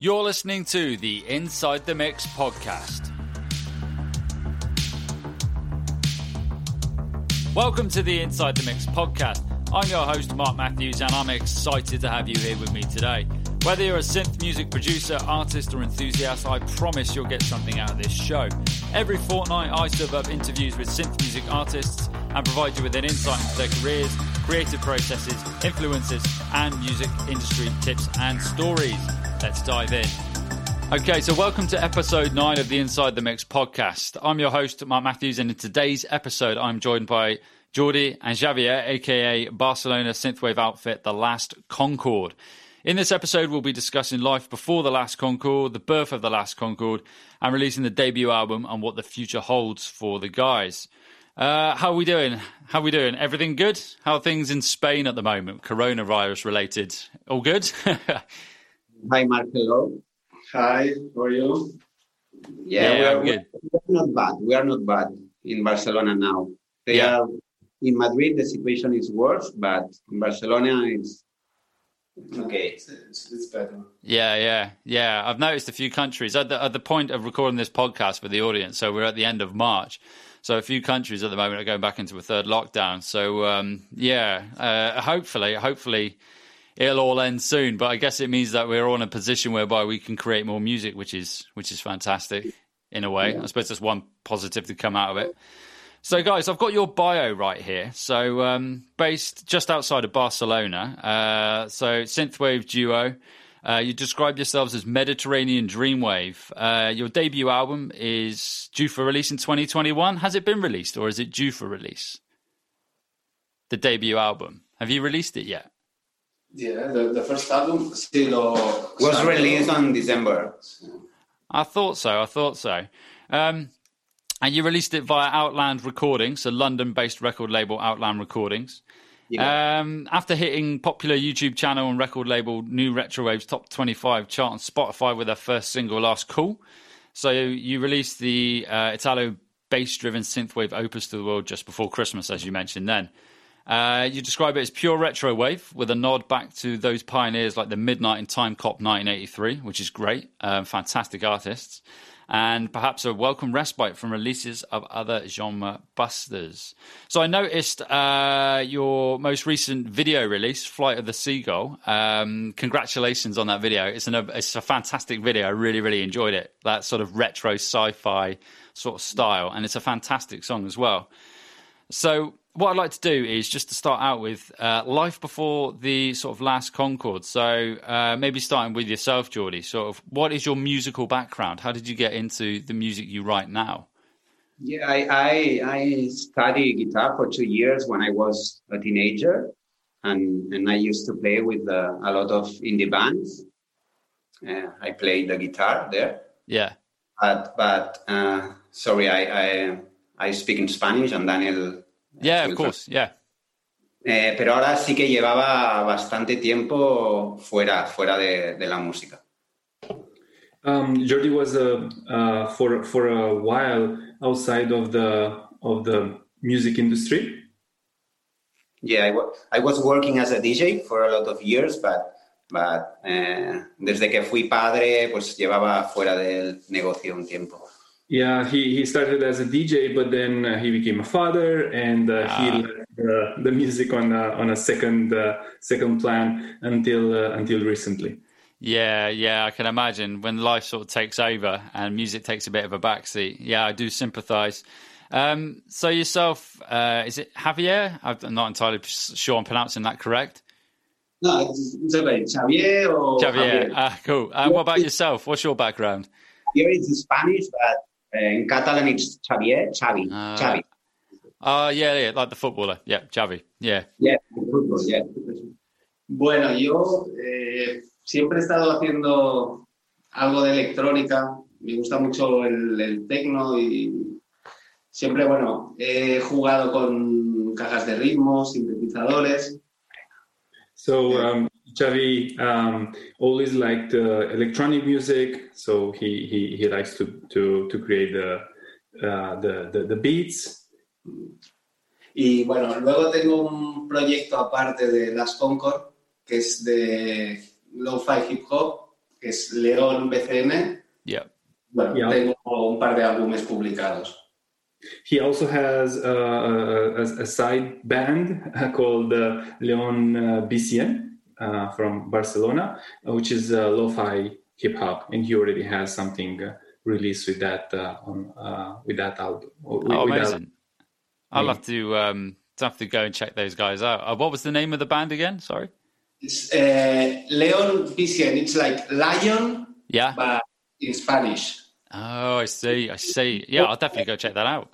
You're listening to the Inside the Mix podcast. Welcome to the Inside the Mix podcast. I'm your host, Mark Matthews, and I'm excited to have you here with me today. Whether you're a synth music producer, artist, or enthusiast, I promise you'll get something out of this show. Every fortnight, I serve up interviews with synth music artists and provide you with an insight into their careers, creative processes, influences, and music industry tips and stories. Let's dive in. Okay, so welcome to episode nine of the Inside the Mix podcast. I'm your host, Mark Matthews, and in today's episode, I'm joined by Jordi and Xavier, aka Barcelona synthwave outfit The Last Concord. In this episode, we'll be discussing life before The Last Concord, the birth of The Last Concord, and releasing the debut album and what the future holds for the guys. Uh, how are we doing? How are we doing? Everything good? How are things in Spain at the moment, coronavirus related? All good? Hi, Mark. Hello. Hi, how are you? Yeah, Yeah, we, are, we are not bad. We are not bad in Barcelona now. They Yeah. are in Madrid. The situation is worse, but in Barcelona it's okay. It's, it's, it's better. Yeah, yeah, yeah. I've noticed a few countries at the, at the point of recording this podcast for the audience. So we're at the end of March. So a few countries at the moment are going back into a third lockdown. So um, yeah, uh, hopefully, hopefully it'll all end soon. But I guess it means that we're all in a position whereby we can create more music, which is which is fantastic in a way. I suppose that's one positive to come out of it. So, guys, I've got your bio right here. So, um, based just outside of Barcelona. Uh, so, synthwave duo. Uh, you describe yourselves as Mediterranean Dreamwave. Uh, your debut album is due for release in 2021. Has it been released, or is it due for release? The debut album. Have you released it yet? Yeah, the, the first album sí lo Was salió- released on December. I thought so. I thought so. Um, and you released it via Outland Recordings, a London-based record label, Outland Recordings. Yeah. Um, after hitting popular YouTube channel and record label New Retrowave's top 25 chart on Spotify with their first single, Last Call. So you released the uh, Italo bass-driven synthwave opus to the world just before Christmas, as you mentioned then. Uh, you describe it as pure retro wave with a nod back to those pioneers like the Midnight and Timecop1983, which is great, um, fantastic artists, and perhaps a welcome respite from releases of other genre busters. So I noticed uh, your most recent video release, Flight of the Seagull. Um, congratulations on that video. It's, an, it's a fantastic video. I really, really enjoyed it. That sort of retro sci-fi sort of style, and it's a fantastic song as well. So what I'd like to do is just to start out with uh, life before the sort of last Concord. So uh, maybe starting with yourself, Jordi. Sort of, what is your musical background? How did you get into the music you write now? Yeah, I, I I studied guitar for two years when I was a teenager, and and I used to play with uh, a lot of indie bands. Uh, I played the guitar there. Yeah, But but uh, sorry, I, I I speak in Spanish and Daniel. yeah, of course, yeah, Eh, pero ahora sí que llevaba bastante tiempo fuera, fuera de, de la música. Um, Jordi was uh, uh, for for a while outside of the of the music industry. Yeah, I, I was working as a DJ for a lot of years, but, but eh, desde que fui padre, pues llevaba fuera del negocio un tiempo. Yeah, he, he started as a DJ, but then uh, he became a father, and uh, he Ah. left the, the music on a, on a second uh, second plan until uh, until recently. yeah, yeah. I can imagine when life sort of takes over and music takes a bit of a backseat. Yeah, I do sympathise. Um, so yourself, uh, is it Javier? I'm not entirely sure I'm pronouncing that correct. No, it's, it's okay. Or Javier. Javier? Ah, cool. Uh, what about yourself? What's your background? Here it's Spanish, but in Catalan it's Xavier, Xavi, Ah. Xavi. Oh, yeah, yeah, like the footballer. Yeah, Javi. Yeah. Yeah, fútbol, yeah. Bueno, yo eh, siempre he estado haciendo algo de electrónica. Me gusta mucho el, el techno y siempre, bueno, he jugado con cajas de ritmos, sintetizadores. So um, Xavi um, always liked uh, electronic music, so he, he, he likes to, to, to create the, uh, the, the the beats. Y bueno, luego tengo un proyecto aparte de Las Concord, que es de lo-fi hip hop, que es León BCN. Yeah. Bueno, Yeah. tengo un par de álbumes publicados. He also has uh, a, a, a side band called uh, Leon uh, BCN uh, from Barcelona, uh, which is uh, lo-fi hip hop, and he already has something uh, released with that uh, on uh, with that album. with- Oh, with that- amazing. I'll have to um, have to go and check those guys out. Uh, what was the name of the band again? Sorry. It's, uh, León BCN, it's like lion, Yeah. but in Spanish. Oh, I see. I see. Yeah, I'll definitely go check that out.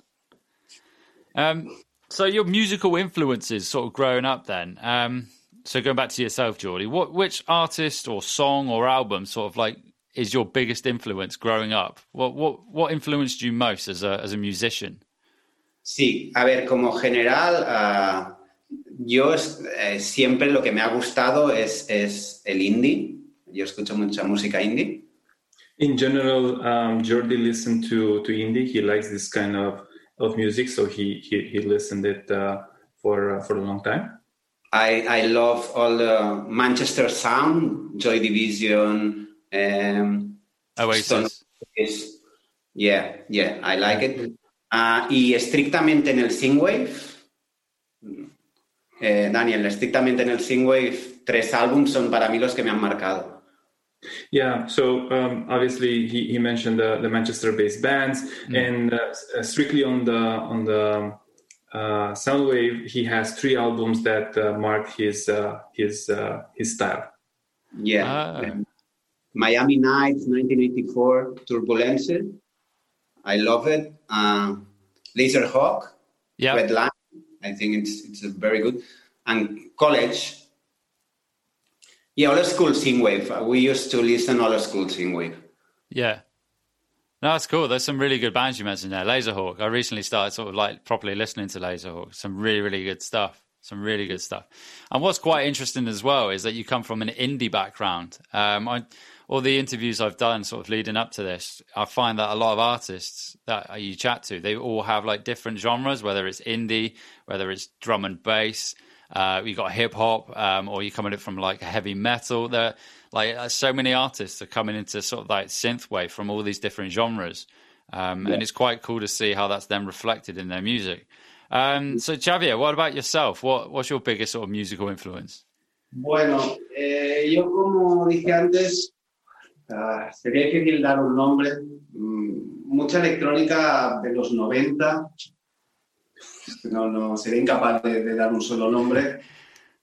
Um, so your musical influences, sort of growing up, then. Um, so going back to yourself, Jordi, what which artist or song or album, sort of like, is your biggest influence growing up? What what what influenced you most as a as a musician? Sí, a ver, como general, ah, yo eh, siempre lo que me ha gustado es, es el indie. Yo escucho mucha música indie. In general, um, Jordi listened to to indie. He likes this kind of, of music, so he he, he listened it uh, for uh, for a long time. I, I love all the Manchester sound, Joy Division, um, Oasis. Yeah, yeah, I like it. Ah, y estrictamente en el Singwave, eh, Daniel, estrictamente en el Singwave, tres álbumes son para mí los que me han marcado. Yeah, so um, obviously he, he mentioned the, the Manchester-based bands, and uh, s- strictly on the on the uh, Soundwave, he has three albums that uh, mark his uh, his uh, his style. Yeah. Ah. Um, Miami Nights, 1984, Turbulence. I love it. Uh, Laserhawk, Yeah. Red Line. I think it's it's a very good. And college. Yeah, old school synthwave. Uh, We used to listen old school synthwave. Yeah. No, that's cool. There's some really good bands you mentioned there. Laserhawk. I recently started sort of like properly listening to Laserhawk. Some really, really good stuff. Some really good stuff. And what's quite interesting as well is that you come from an indie background. Um, I, all the interviews I've done sort of leading up to this, I find that a lot of artists that you chat to, they all have like different genres, whether it's indie, whether it's drum and bass, uh, you got hip hop, um, or you're coming in from like heavy metal. There, like uh, so many artists are coming into sort of like synthwave from all these different genres, um, and it's quite cool to see how that's then reflected in their music. Um, so Javier, what about yourself? What what's your biggest sort of musical influence? Bueno, eh, yo como dije antes, ah, sería difícil dar un nombre. Mm, mucha electrónica de los 90. No, no, sería incapaz de, de dar un solo nombre.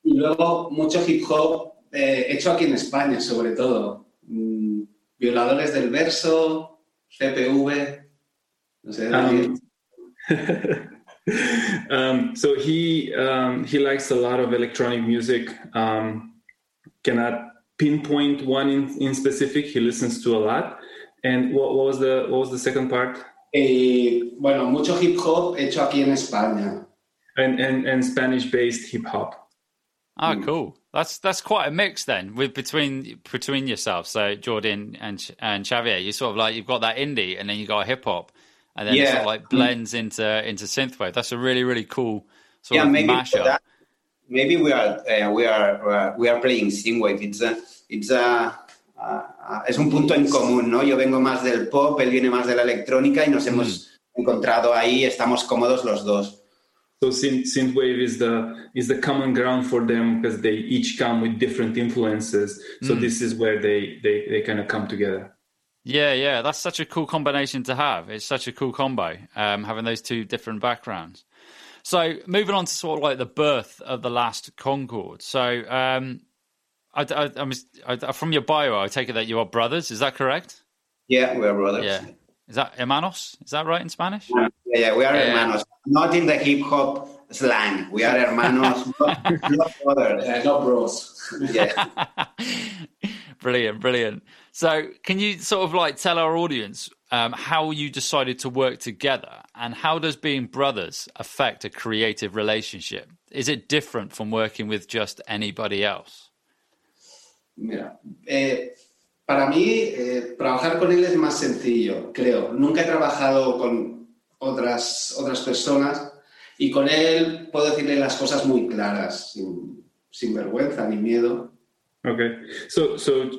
Y luego mucho hip hop eh, hecho aquí en España, sobre todo. Mm, violadores del verso, CPV, no sé. Um, um, so he um, he likes a lot of electronic music. Um, cannot pinpoint one in, in specific. He listens to a lot. And what, what was the what was the second part? Eh, bueno, mucho hip hop hecho aquí en España. And and, and Spanish based hip hop. Oh, cool. That's that's quite a mix then with between between yourself. So Jordan and and Xavier, you sort of like you've got that indie and then you got hip hop, and then it sort Yeah. of like blends into into synthwave. That's a really really cool sort yeah, of maybe mashup. that, maybe we are uh, we are uh, we are playing synthwave. It's a it's a uh, uh, es un punto en común, ¿no? Yo vengo más del pop, él viene más de la electrónica y nos hemos encontrado ahí. Estamos cómodos los dos. So synth, synthwave is the is the common ground for them because they each come with different influences. So this is where they they, they kind of come together. Yeah, yeah, that's such a cool combination to have. It's such a cool combo, um, having those two different backgrounds. So, moving on to sort of like the birth of the last Concord. So, um, I, I, I'm, I, from your bio, I take it that you are brothers. Is that correct? Yeah, we are brothers. Yeah. Is that hermanos? Is that right in Spanish? Yeah, yeah, we are Yeah. hermanos. Not in the hip hop slang. We are hermanos, not, not brothers. Eh, no bros. Yeah. brilliant, brilliant. So, can you sort of like tell our audience um, how you decided to work together and how does being brothers affect a creative relationship? Is it different from working with just anybody else? Mira, eh, para mí eh, trabajar con él es más sencillo, creo. Nunca he trabajado con otras, otras personas y con él puedo decirle las cosas muy claras, sin, sin vergüenza ni miedo. Okay, so so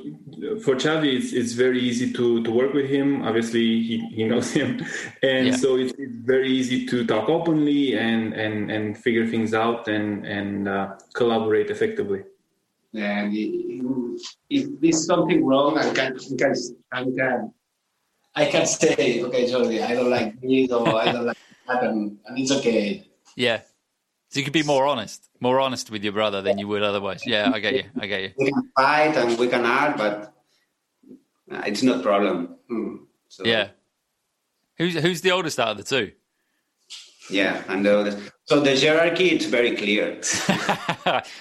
for Xavi, it's it's very easy to to work with him. Obviously, he, he knows him, and yeah. so it's, it's very easy to talk openly and and and figure things out and and uh, collaborate effectively. And if there's something wrong, I can I can I can I can say, okay, Jordi, I don't like this or I don't like that, and, and it's okay. Yeah, so you could be more honest, more honest with your brother than you would otherwise. Yeah, I get you. I get you. We can fight and we can argue, but it's not a problem. Hmm. So, yeah. Who's who's the oldest out of the two? Yeah, and the, so the hierarchy it's very clear.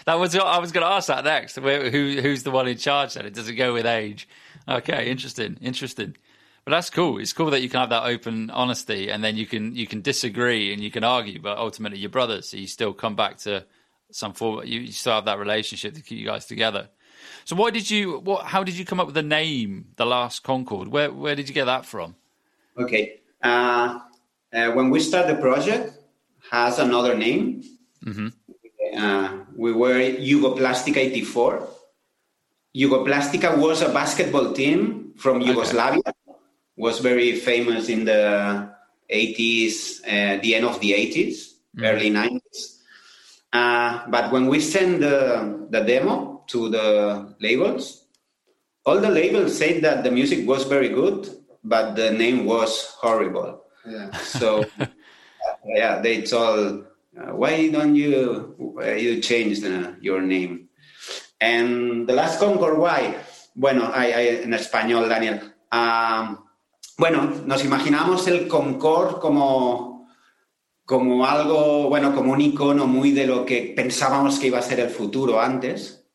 that was I was going to ask that next. Who who's the one in charge? Then it does it go with age? Okay, interesting, interesting. But that's cool. It's cool that you can have that open honesty, and then you can you can disagree and you can argue, but ultimately you're brothers, so you still come back to some form. You, you still have that relationship to keep you guys together. So, why did you? What? How did you come up with the name, the Last Concord? Where Where did you get that from? Okay, uh, uh, when we start the project, has another name. Mm-hmm. Uh, we were Jugoplastika '84. Jugoplastika was a basketball team from Yugoslavia. Okay was very famous in the 80s, uh, the end of the 80s, mm. early 90s. Uh, but when we send the, the demo to the labels, all the labels said that the music was very good, but the name was horrible. Yeah. So, yeah, they told, uh, why don't you you change the, your name? And the last Concord, why? Bueno, I, I, en español, Daniel. Um, bueno, nos imaginamos el Concord como, como algo, bueno, como un icono muy de lo que pensábamos que iba a ser el futuro antes.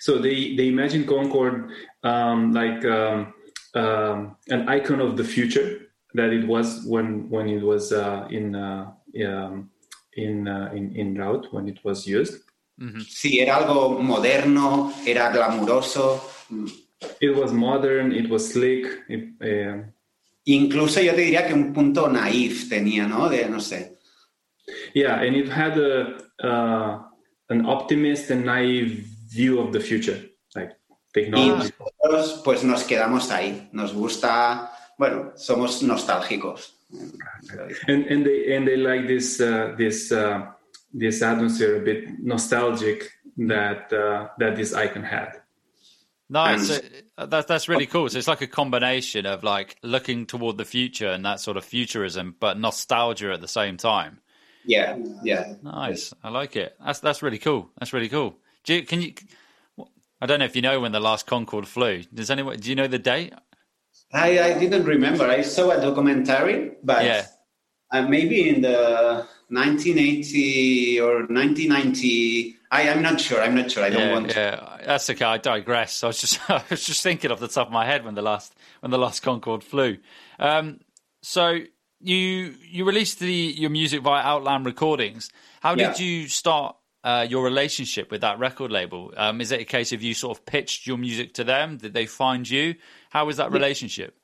So they, they imagine Concord um, like um, um, an icon of the future that it was when, when it was uh, in, uh, um, in, uh, in, in route, when it was used. Mm-hmm. Sí, era algo moderno, era glamuroso. It was modern, it was slick. It, uh, Incluso yo te diría que un punto naif tenía, ¿no? De, no sé. Yeah, and it had a, uh, an optimist and naive view of the future, like technology. Y nosotros, pues nos quedamos ahí. Nos gusta, bueno, somos nostálgicos. And, and they and they like this uh, this uh, this atmosphere a bit nostalgic that uh, that this icon had. Nice. Uh, that's that's really cool. So it's like a combination of like looking toward the future and that sort of futurism, but nostalgia at the same time. Yeah, yeah. Nice. I like it. That's that's really cool. That's really cool. Do you, can you? I don't know if you know when the last Concorde flew. Does anyone? Do you know the date? I I didn't remember. I saw a documentary, but yeah. Uh, maybe in the 1980 or 1990 I, am not sure. I'm not sure. I don't yeah, want. Yeah, that's okay. I digress. I was just, I was just thinking off the top of my head when the last, when the last Concorde flew. Um, so you, you released the your music via Outland Recordings. How yeah. did you start uh, your relationship with that record label? Um, is it a case of you sort of pitched your music to them? Did they find you? How was that relationship?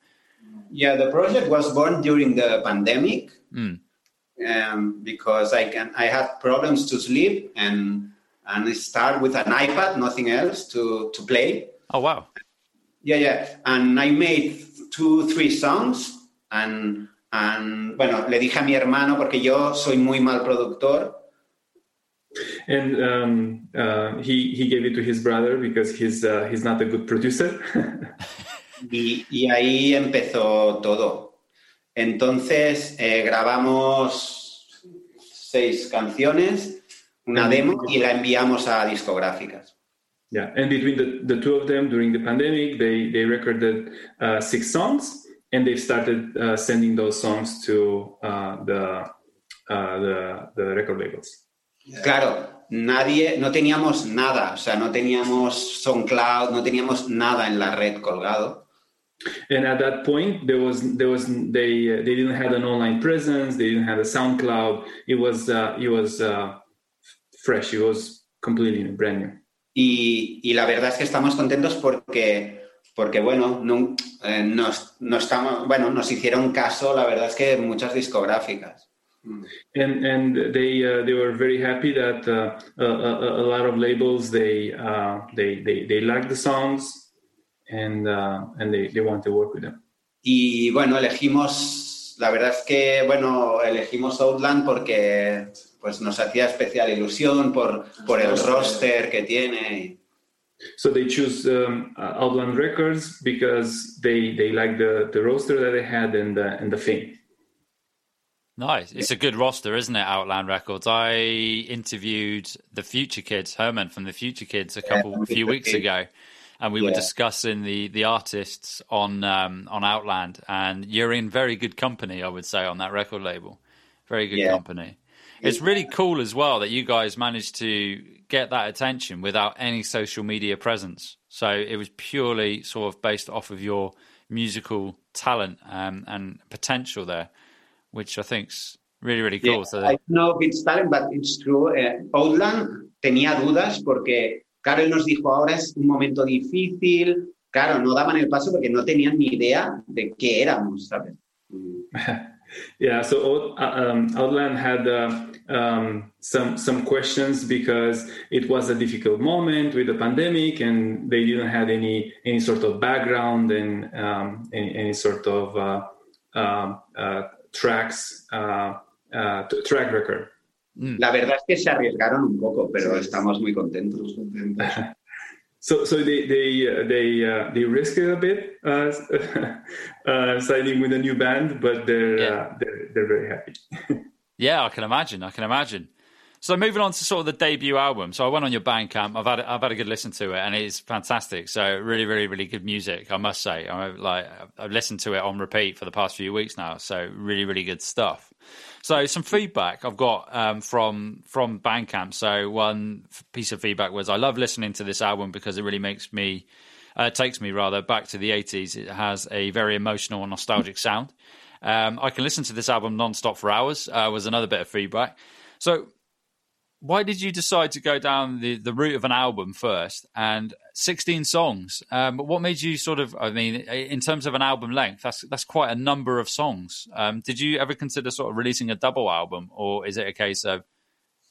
Yeah, the project was born during the pandemic. Mm. Um, because I can, I had problems to sleep and and start with an iPad, nothing else, to, to play. Oh, wow. Yeah, yeah. And I made two, three songs. And, and bueno, le dije a mi hermano, porque yo soy muy mal productor. And um, uh, he, he gave it to his brother because he's, uh, he's not a good producer. y, y, ahí empezó todo. Entonces eh, grabamos seis canciones una demo y la enviamos a discográficas. Yeah, and between the, the two of them during the pandemic, they, they recorded uh, six songs and they started uh, sending those songs to uh, the, uh, the, the record labels. Claro, nadie, no teníamos nada, o sea, no teníamos SoundCloud, no teníamos nada en la red colgado. And at that point, there was there was they they didn't have an online presence, they didn't have a SoundCloud. It was uh, it was uh, fresh. It was completely brand new. Y, y la verdad es que estamos contentos porque, porque bueno, no, eh, nos, no estamos, bueno, nos hicieron caso, la verdad es que muchas discográficas. Mm. And and they uh, they were very happy that uh, a, a, a, lot of labels they uh, they they they like the songs and uh, and they they want to work with them. Y bueno elegimos la verdad es que bueno elegimos Outland porque pues nos hacía especial ilusión por por el roster que tiene. So they choose um, Outland Records because they they like the the roster that they had and the and the fame. Nice. It's a good roster, isn't it? Outland Records. I interviewed the Future Kids, Herman from the Future Kids, a couple, yeah, a few weeks ago, and we yeah. were discussing the the artists on um, on Outland, and you're in very good company, I would say, on that record label. Very good yeah. company. It's really cool as well that you guys managed to get that attention without any social media presence. So it was purely sort of based off of your musical talent um, and potential there which I think's really, really cool. Yeah, so I don't know if it's talent, but it's true. Uh, Outland tenía dudas porque, claro, él nos dijo, ahora es un momento difícil. Claro, no daban el paso porque no tenían ni idea de qué éramos, ¿sabes? yeah, so um, Outland had uh, um, some some questions because it was a difficult moment with the pandemic, and they didn't have any any sort of background and um, any, any, sort of uh, uh, uh tracks, uh, uh, track record. Mm. La verdad es que se arriesgaron un poco, pero estamos muy contentos. so, so they they uh, they uh, they risk it a bit uh, uh, signing with a new band, but they're yeah. uh, they're, they're very happy. yeah, I can imagine. I can imagine. So moving on to sort of the debut album. So I went on your Bandcamp. I've had I've had a good listen to it, and it's fantastic. So really, really, really good music. I must say. I like I've listened to it on repeat for the past few weeks now. So really, really good stuff. So some feedback I've got um, from from Bandcamp. So one piece of feedback was I love listening to this album because it really makes me uh, takes me rather back to the 80s. It has a very emotional and nostalgic sound. Um, I can listen to this album non-stop for hours. Uh, was another bit of feedback. So why did you decide to go down the, the route of an album first and 16 songs? Um, what made you sort of, I mean, in terms of an album length, that's that's quite a number of songs. Um, did you ever consider sort of releasing a double album, or is it a case of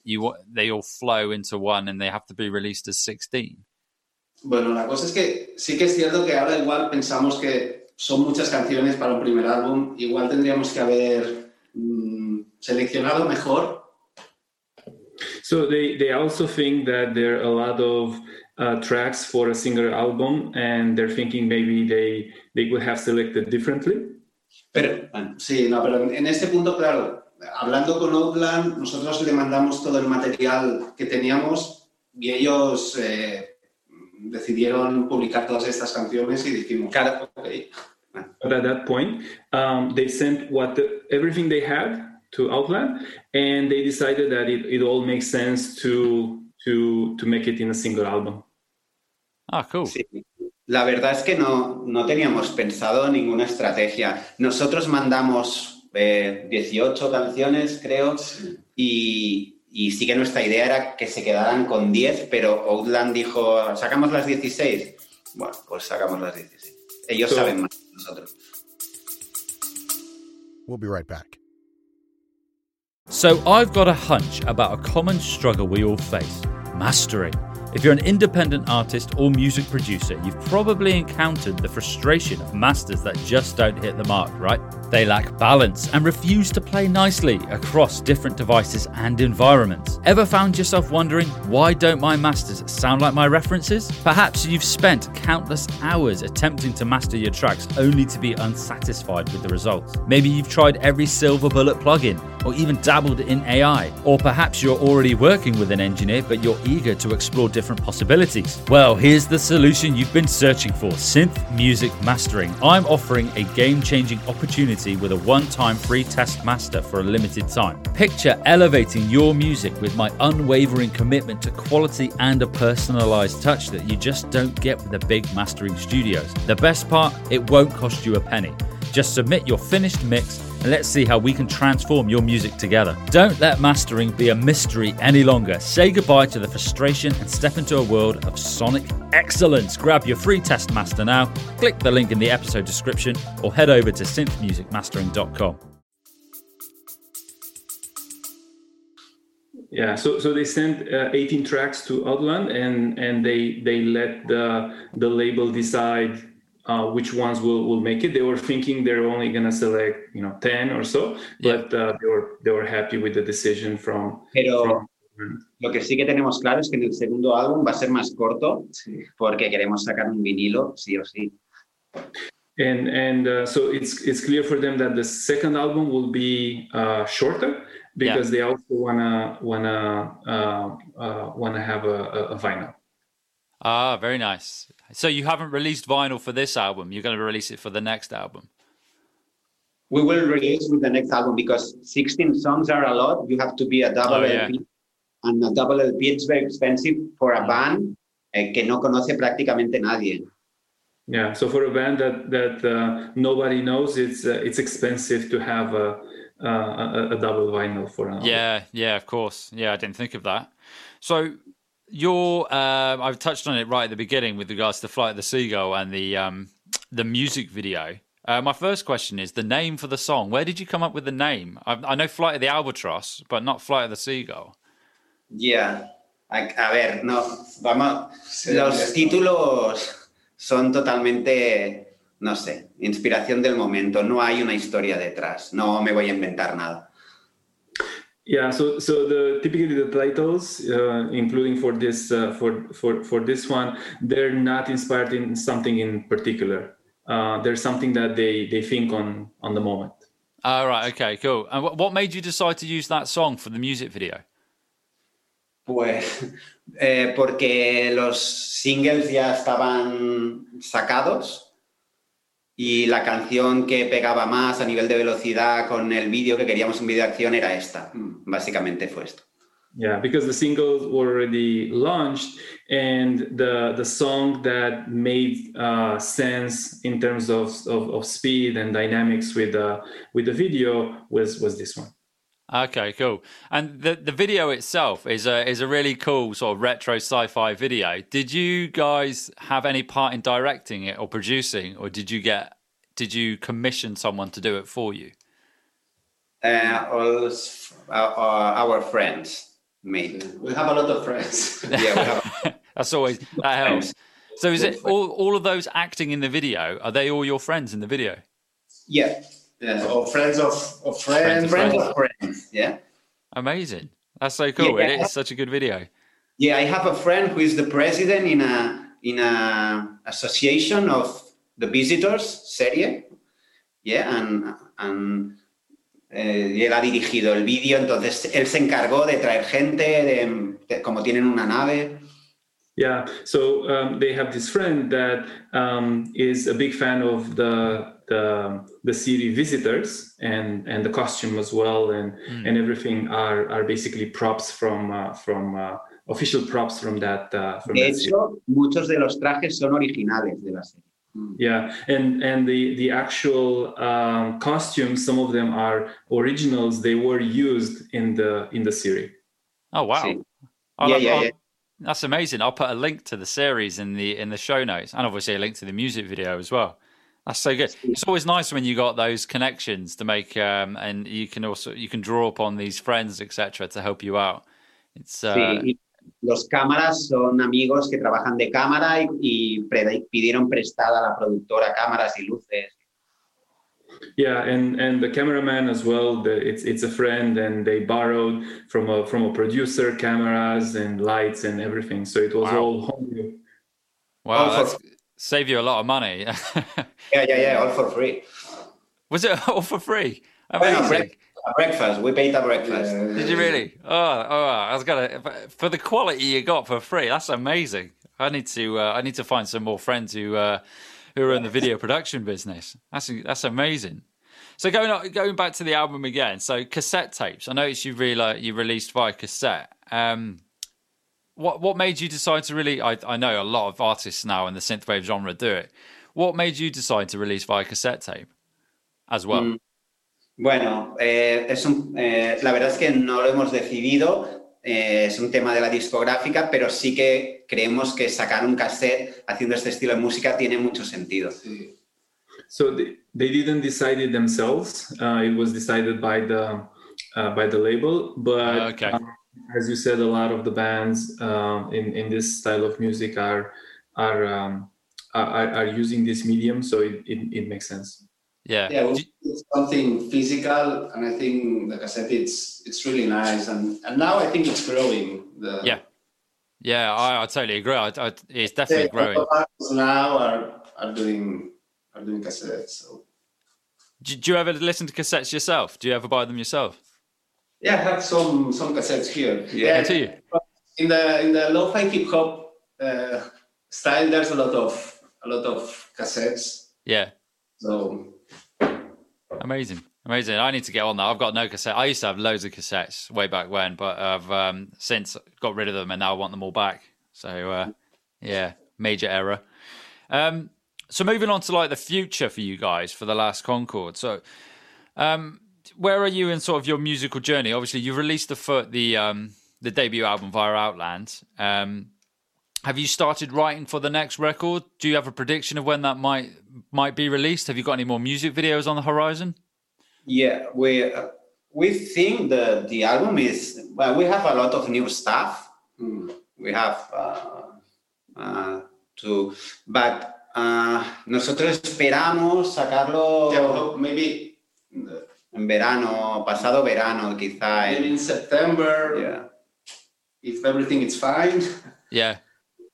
you they all flow into one and they have to be released as 16? Bueno, la cosa es que sí que es cierto que ahora igual pensamos que son muchas canciones para un primer álbum. Igual tendríamos que haber mmm, seleccionado mejor So they, they also think that there are a lot of uh, tracks for a single album, and they're thinking maybe they, they would have selected differently. Pero, sí, no, pero en este punto, claro, hablando con Outland, nosotros le mandamos todo el material que teníamos y ellos eh, decidieron publicar todas estas canciones y dijimos, claro, okay. But at that point, um, they sent what the, everything they had to Outland, and they decided that it, it all makes sense to, to, to make it in a single album. Ah, cool. Sí. La verdad es que no, no teníamos pensado ninguna estrategia. Nosotros mandamos eh, 18 canciones, creo, y, y sí que nuestra idea era que se quedaran con 10, pero Outland dijo, ¿sacamos las 16? Bueno, pues sacamos las 16. Ellos so, saben más que nosotros. We'll be right back. So, I've got a hunch about a common struggle we all face mastering. If you're an independent artist or music producer, you've probably encountered the frustration of masters that just don't hit the mark, right? They lack balance and refuse to play nicely across different devices and environments. Ever found yourself wondering, why don't my masters sound like my references? Perhaps you've spent countless hours attempting to master your tracks only to be unsatisfied with the results. Maybe you've tried every silver bullet plugin or even dabbled in AI. Or perhaps you're already working with an engineer but you're eager to explore different different possibilities? Well, here's the solution you've been searching for synth music mastering. I'm offering a game changing opportunity with a one time free test master for a limited time. Picture elevating your music with my unwavering commitment to quality and a personalized touch that you just don't get with the big mastering studios. The best part, it won't cost you a penny. Just submit your finished mix and let's see how we can transform your music together. Don't let mastering be a mystery any longer. Say goodbye to the frustration and step into a world of sonic excellence. Grab your free test master now, click the link in the episode description, or head over to synthmusicmastering.com. Yeah, so so they sent uh, 18 tracks to Outland, and and they they let the the label decide uh, which ones will, will make it. They were thinking they're only gonna select you know 10 or so, but uh, they were they were happy with the decision from. Pero from lo que sí que tenemos claro es que en el segundo álbum va a ser más corto porque queremos sacar un vinilo, sí o sí. and and uh, so it's it's clear for them that the second album will be uh, shorter because they also wanna wanna uh, uh, wanna have a, a, a vinyl. Ah, very nice. So you haven't released vinyl for this album. You're going to release it for the next album. We will release with the next album because 16 songs are a lot. You have to be a double Oh, yeah. LP. And a double LP is very expensive for a band eh, que no conoce prácticamente nadie. Yeah, so for a band that that uh, nobody knows, it's uh, it's expensive to have a a, a, a double vinyl for an album. Yeah, yeah, of course. Yeah, I didn't think of that. So you're, uh, I've touched on it right at the beginning with regards to Flight of the Seagull and the um, the music video. Uh, my first question is the name for the song. Where did you come up with the name? I, I know Flight of the Albatross, but not Flight of the Seagull. Yeah. A, a ver, no, vamos. Los títulos son totalmente, no sé, inspiración del momento. No hay una historia detrás. No me voy a inventar nada. Yeah, so so the typically the titles, uh, including for this uh, for for for this one, they're not inspired in something in particular. Uh, there's something that they they think on on the moment. All right, okay, cool. And wh- what made you decide to use that song for the music video? Pues eh, porque los singles ya estaban sacados y la canción que pegaba más a nivel de velocidad con el vídeo que queríamos un vídeo de acción era esta. Básicamente fue esto. Yeah, because the singles were already launched, and the the song that made uh, sense in terms of, of, of speed and dynamics with the with the video was was this one. Okay, cool. And the the video itself is a is a really cool sort of retro sci-fi video. Did you guys have any part in directing it or producing, or did you get did you commission someone to do it for you? Uh, all s- our, our friends made. We have a lot of friends. Yeah, we have That's always that helps. So is it all all of those acting in the video? Are they all your friends in the video? yeah. Yeah, or friends of, of friends. Friends of friends. Yeah. Amazing. That's so cool. Yeah. It is such a good video. Yeah, I have a friend who is the president in a in a association of the visitors serie. Yeah, and and eh, él ha dirigido el vídeo, entonces él se encargó de traer gente, de, de- como tienen una nave. Yeah, so um, they have this friend that um, is a big fan of the the the city visitors and and the costume as well, and and everything are are basically props from uh, from uh, official props from that uh, from De that hecho, muchos de los trajes son originales de la serie. Yeah, and and the the actual um, costumes, some of them are originals. They were used in the in the series. Oh wow. Sí. I'll- Yeah, I'll- yeah, I'll- yeah. That's amazing. I'll put a link to the series in the in the show notes, and obviously a link to the music video as well. That's so good. It's always nice when you got those connections to make, um, and you can also you can draw upon these friends, etc., to help you out. It's uh, Sí, los cámaras son amigos que trabajan de cámara y, y pre- pidieron prestada a la productora cámaras y luces. Yeah, and and the cameraman as well. The, it's it's a friend, and they borrowed from a from a producer cameras and lights and everything. So it was Wow. all home. wow, Oh, for- that's save you a lot of money. Yeah, yeah, yeah, all for free. Was it all for free? Bueno, Amazing. break- a breakfast. We paid a breakfast. Did you really? Oh, oh, I was gonna for the quality you got for free. That's amazing. I need to uh, I need to find some more friends who uh, who are in the video production business. That's that's amazing. So going on, going back to the album again. So cassette tapes. I noticed you really you released via cassette. Um, what what made you decide to really? I I know a lot of artists now in the synthwave genre do it. What made you decide to release via cassette tape as well? Mm. Bueno, eh, es un- eh, la verdad es que no lo hemos decidido, eh, es un tema de la discográfica, pero sí que creemos que sacar un cassette haciendo este estilo de música tiene mucho sentido. Sí. So they, they didn't decide it themselves. Uh, it was decided by the uh, by the label. But Okay. um, as you said, a lot of the bands uh, in in this style of music are are um, are, are using this medium, so it, it, it makes sense. Yeah. Yeah, well, it's something physical, and I think, like I said, it's it's really nice, and and now I think it's growing. The, Yeah. Yeah, I, I totally agree. I, I, it's definitely the growing. now are are doing are doing cassettes. So Do, do you ever listen to cassettes yourself? Do you ever buy them yourself? Yeah, I have some some cassettes here. Yeah, do you? In the in the lo-fi hip hop uh, style, there's a lot of a lot of cassettes. Yeah. So Amazing. Amazing. I need to get on that. I've got no cassette. I used to have loads of cassettes way back when, but I've um, since got rid of them and now I want them all back. So, uh, yeah, major error. Um, so moving on to like the future for you guys for the last Concord. So, um, where are you in sort of your musical journey? Obviously, you released the foot the um, the debut album via Outland. Um, have you started writing for the next record? Do you have a prediction of when that might might be released? Have you got any more music videos on the horizon? Yeah, we uh, we think the the album is well. We have a lot of new stuff. mm, We have uh, uh, to, but uh, nosotros esperamos sacarlo yeah, well, maybe uh, en verano, pasado verano, quizá. maybe En, in September, yeah. if everything is fine, Yeah,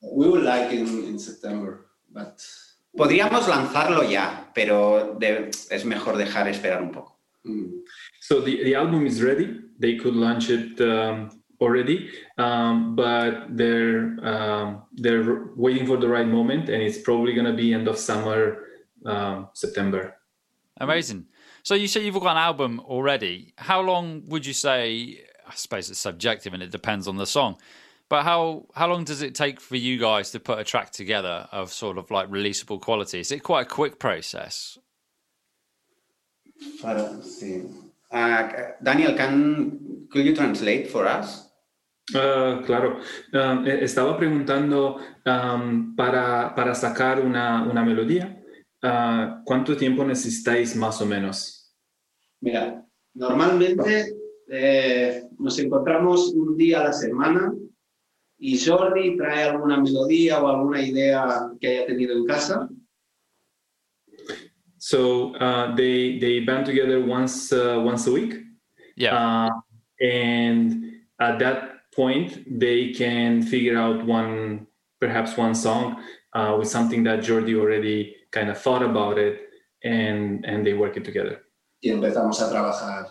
we would like in in September, but. Podríamos lanzarlo ya, pero de- es mejor dejar esperar un poco. mm. So the, the album is ready. They could launch it um, already, um, but they're um, they're waiting for the right moment, and it's probably going to be end of summer, um, September. amazing. So you say you've got an album already. How long would you say? I suppose it's subjective and it depends on the song. But how how long does it take for you guys to put a track together of sort of like releasable quality? Is it quite a quick process? Para- sí. Uh, Daniel, can could you translate for us? Ah, claro. Um, estaba preguntando um, para, para sacar una, una melodía, ah, ¿cuánto tiempo necesitáis más o menos? Mira, normalmente eh, nos encontramos un día a la semana y Jordi trae alguna melodía o alguna idea que haya tenido en casa. So uh, they they band together once uh, once a week. Yeah. Uh, and at that point, they can figure out one, perhaps one song uh, with something that Jordi already kind of thought about it, and and they work it together. y empezamos a trabajar.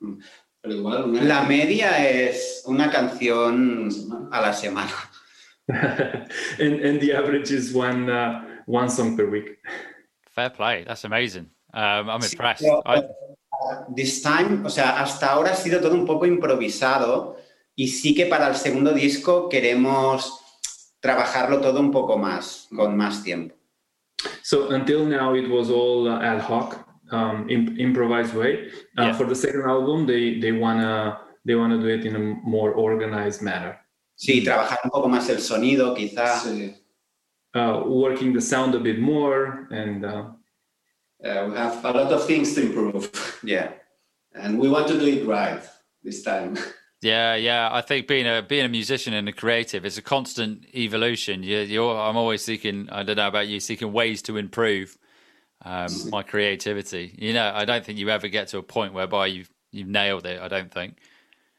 Mm. Pero igual, una- La media es una canción a la semana. and and the average is one uh, one song per week. Fair play. That's amazing. Um, I'm impressed. pero- I, This time, o sea, hasta ahora ha sido todo un poco improvisado y sí que para el segundo disco queremos trabajarlo todo un poco más, con más tiempo. So until now, it was all uh, ad hoc, um, imp- improvised way. Uh, Yeah. For the second album, they they wanna they wanna do it in a more organized manner, Sí, trabajar un poco más el sonido, quizá. Sí. uh, working the sound a bit more, and uh, Uh, we have a lot of things to improve, Yeah. and we want to do it right this time. Yeah, yeah. I think being a being a musician and a creative is a constant evolution. You, you're, I'm always seeking. I don't know about you, seeking ways to improve um, my creativity. You know, I don't think you ever get to a point whereby you've you've nailed it. I don't think.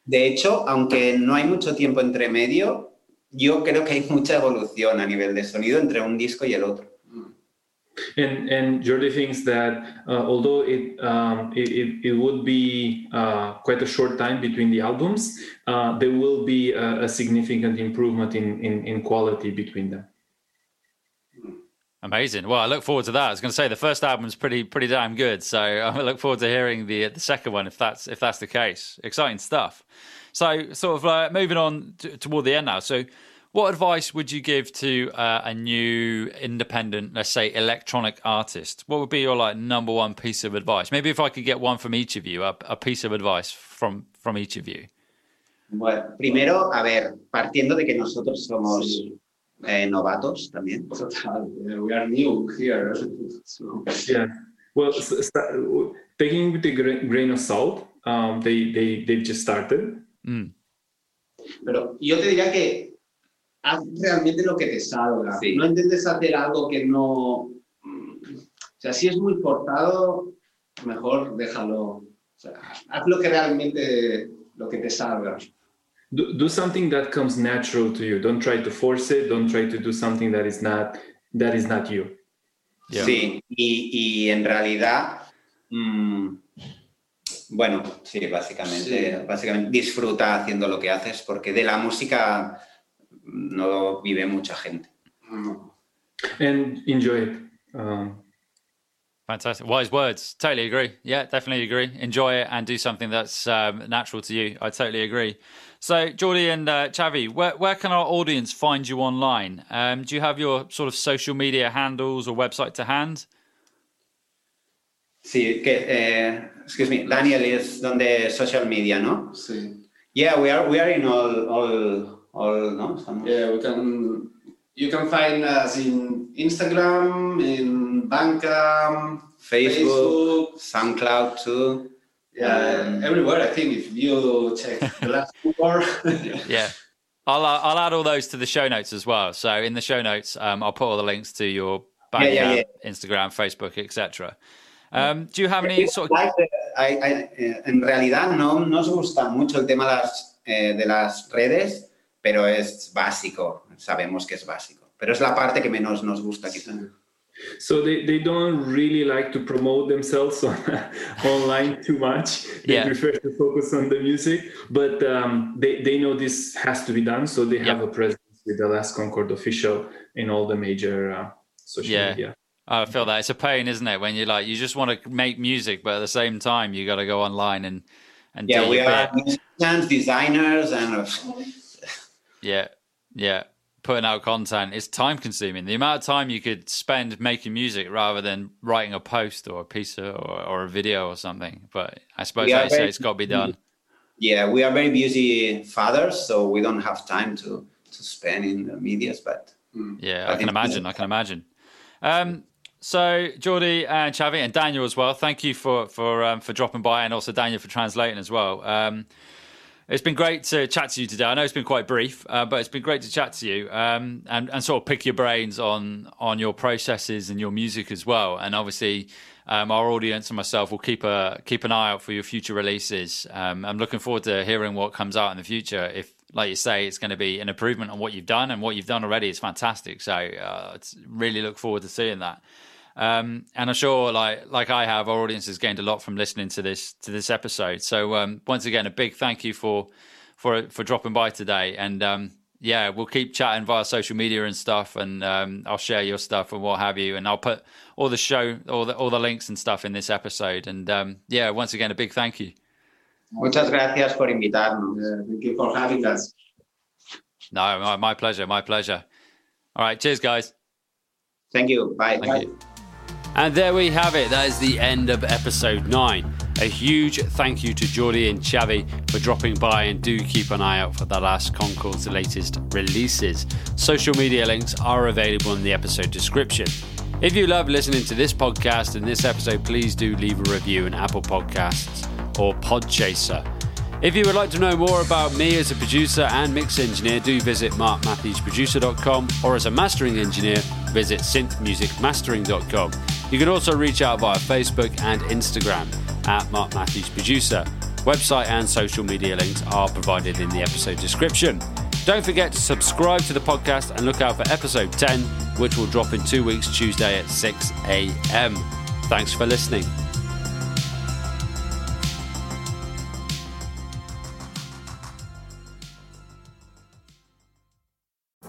De hecho, aunque no hay mucho tiempo entre medio, yo creo que hay mucha evolución a nivel de sonido entre un disco y el otro. And and Jordi thinks that uh, although it, um, it it would be uh, quite a short time between the albums, uh, there will be a, a significant improvement in, in in quality between them. Amazing. Well, I look forward to that. I was going to say the first album's pretty pretty damn good, so I look forward to hearing the the second one if that's if that's the case. Exciting stuff. So, sort of moving on toward the end now. So, what advice would you give to uh, a new independent, let's say, electronic artist? What would be your like number one piece of advice? Maybe if I could get one from each of you, a, a piece of advice from from each of you. Bueno, primero, a ver, partiendo de que nosotros somos eh, novatos también. Total, uh, we are new here. So, Yeah. Well, s- s- taking with a grain of salt, um, they they they just started. Mm. Pero yo te diría que haz realmente lo que te salga. Sí. No intentes hacer algo que no... O sea, si es muy forzado, mejor déjalo. O sea, haz lo que realmente lo que te salga. Do, do something that comes natural to you. Don't try to force it. Don't try to do something that is not that is not you. Yeah. Sí, y, y en realidad, mm, bueno, sí, básicamente, Sí. básicamente disfruta haciendo lo que haces, porque de la música no vive mucha gente. And enjoy it. Um, Fantastic. Wise words. Totally agree. Yeah, definitely agree. Enjoy it and do something that's um, natural to you. I totally agree. So, Jordi and uh, Chavi, where, where can our audience find you online? Um, do you have your sort of social media handles or website to hand? Sí, que, eh, excuse me, Daniel es donde social media, ¿no? Sí. Yeah, we are, we are in all, all, all, ¿no? Estamos- Yeah, we can. You can find us in Instagram, in Bandcamp, Facebook, SoundCloud too. yeah, Um, everywhere. I think if you check the last four. Yeah. I'll, uh, I'll add all those to the show notes as well. So, in the show notes, um, I'll put all the links to your Bandcamp, Yeah, yeah, Instagram, Facebook, etc. Um, do you have any sort of Like, hay- hay- eh, en realidad no nos gusta mucho el tema de las, eh, de las redes, pero es básico, sabemos que es básico. Pero es la parte que menos nos gusta quizá. so they, they don't really like to promote themselves on, online too much. They Yeah. prefer to focus on the music, but um, they, they know this has to be done. So they have Yep. a presence with the Last Concord official in all the major uh, social Yeah. media. I feel that it's a pain, isn't it? When you like, you just want to make music, but at the same time, you got to go online and and Yeah, do we are musicians, designers, and uh, Yeah, yeah. Putting out content is time consuming. The amount of time you could spend making music rather than writing a post or a piece of, or, or a video or something. But I suppose, like are say, it's got to be done. yeah, we are very busy fathers, so we don't have time to, to spend in the medias, but Yeah, I I can imagine. I can imagine. Um, so Jordi and Chavi and Daniel as well. Thank you for for um, for dropping by, and also Daniel for translating as well. Um, it's been great to chat to you today. I know it's been quite brief, uh, but it's been great to chat to you um, and and sort of pick your brains on on your processes and your music as well. And obviously, um, our audience and myself will keep a keep an eye out for your future releases. Um, I'm looking forward to hearing what comes out in the future. If, like you say, it's going to be an improvement on what you've done, and what you've done already is fantastic. So, uh, really look forward to seeing that. Um, and I'm sure, like like I have, our audience has gained a lot from listening to this to this episode. So, um, once again, a big thank you for for for dropping by today. And um, yeah, we'll keep chatting via social media and stuff, and um, I'll share your stuff and what have you, and I'll put all the show, all the all the links and stuff in this episode. And um, yeah, once again, a big thank you. muchas gracias por invitarnos. Thank you for having us. No, my, my pleasure, my pleasure. All right, cheers, guys. Thank you. Bye. Thank you. And there we have it. That is the end of episode nine. A huge thank you to Jordi and Chavi for dropping by, and do keep an eye out for the last Concord's latest releases. Social media links are available in the episode description. If you love listening to this podcast and this episode, please do leave a review in Apple Podcasts or Podchaser. If you would like to know more about me as a producer and mix engineer, do visit markmatthewsproducer.com or as a mastering engineer, visit synthmusicmastering.com. You can also reach out via Facebook and Instagram at Mark Matthews Producer. Website and social media links are provided in the episode description. Don't forget to subscribe to the podcast and look out for episode 10, which will drop in two weeks, Tuesday at 6 a.m. Thanks for listening.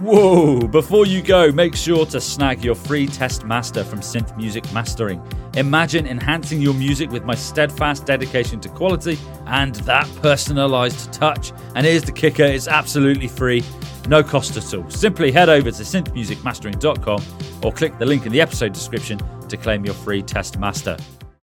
Whoa! Before you go, make sure to snag your free test master from Synth Music Mastering. Imagine enhancing your music with my steadfast dedication to quality and that personalized touch. And here's the kicker it's absolutely free, no cost at all. Simply head over to synthmusicmastering.com or click the link in the episode description to claim your free test master.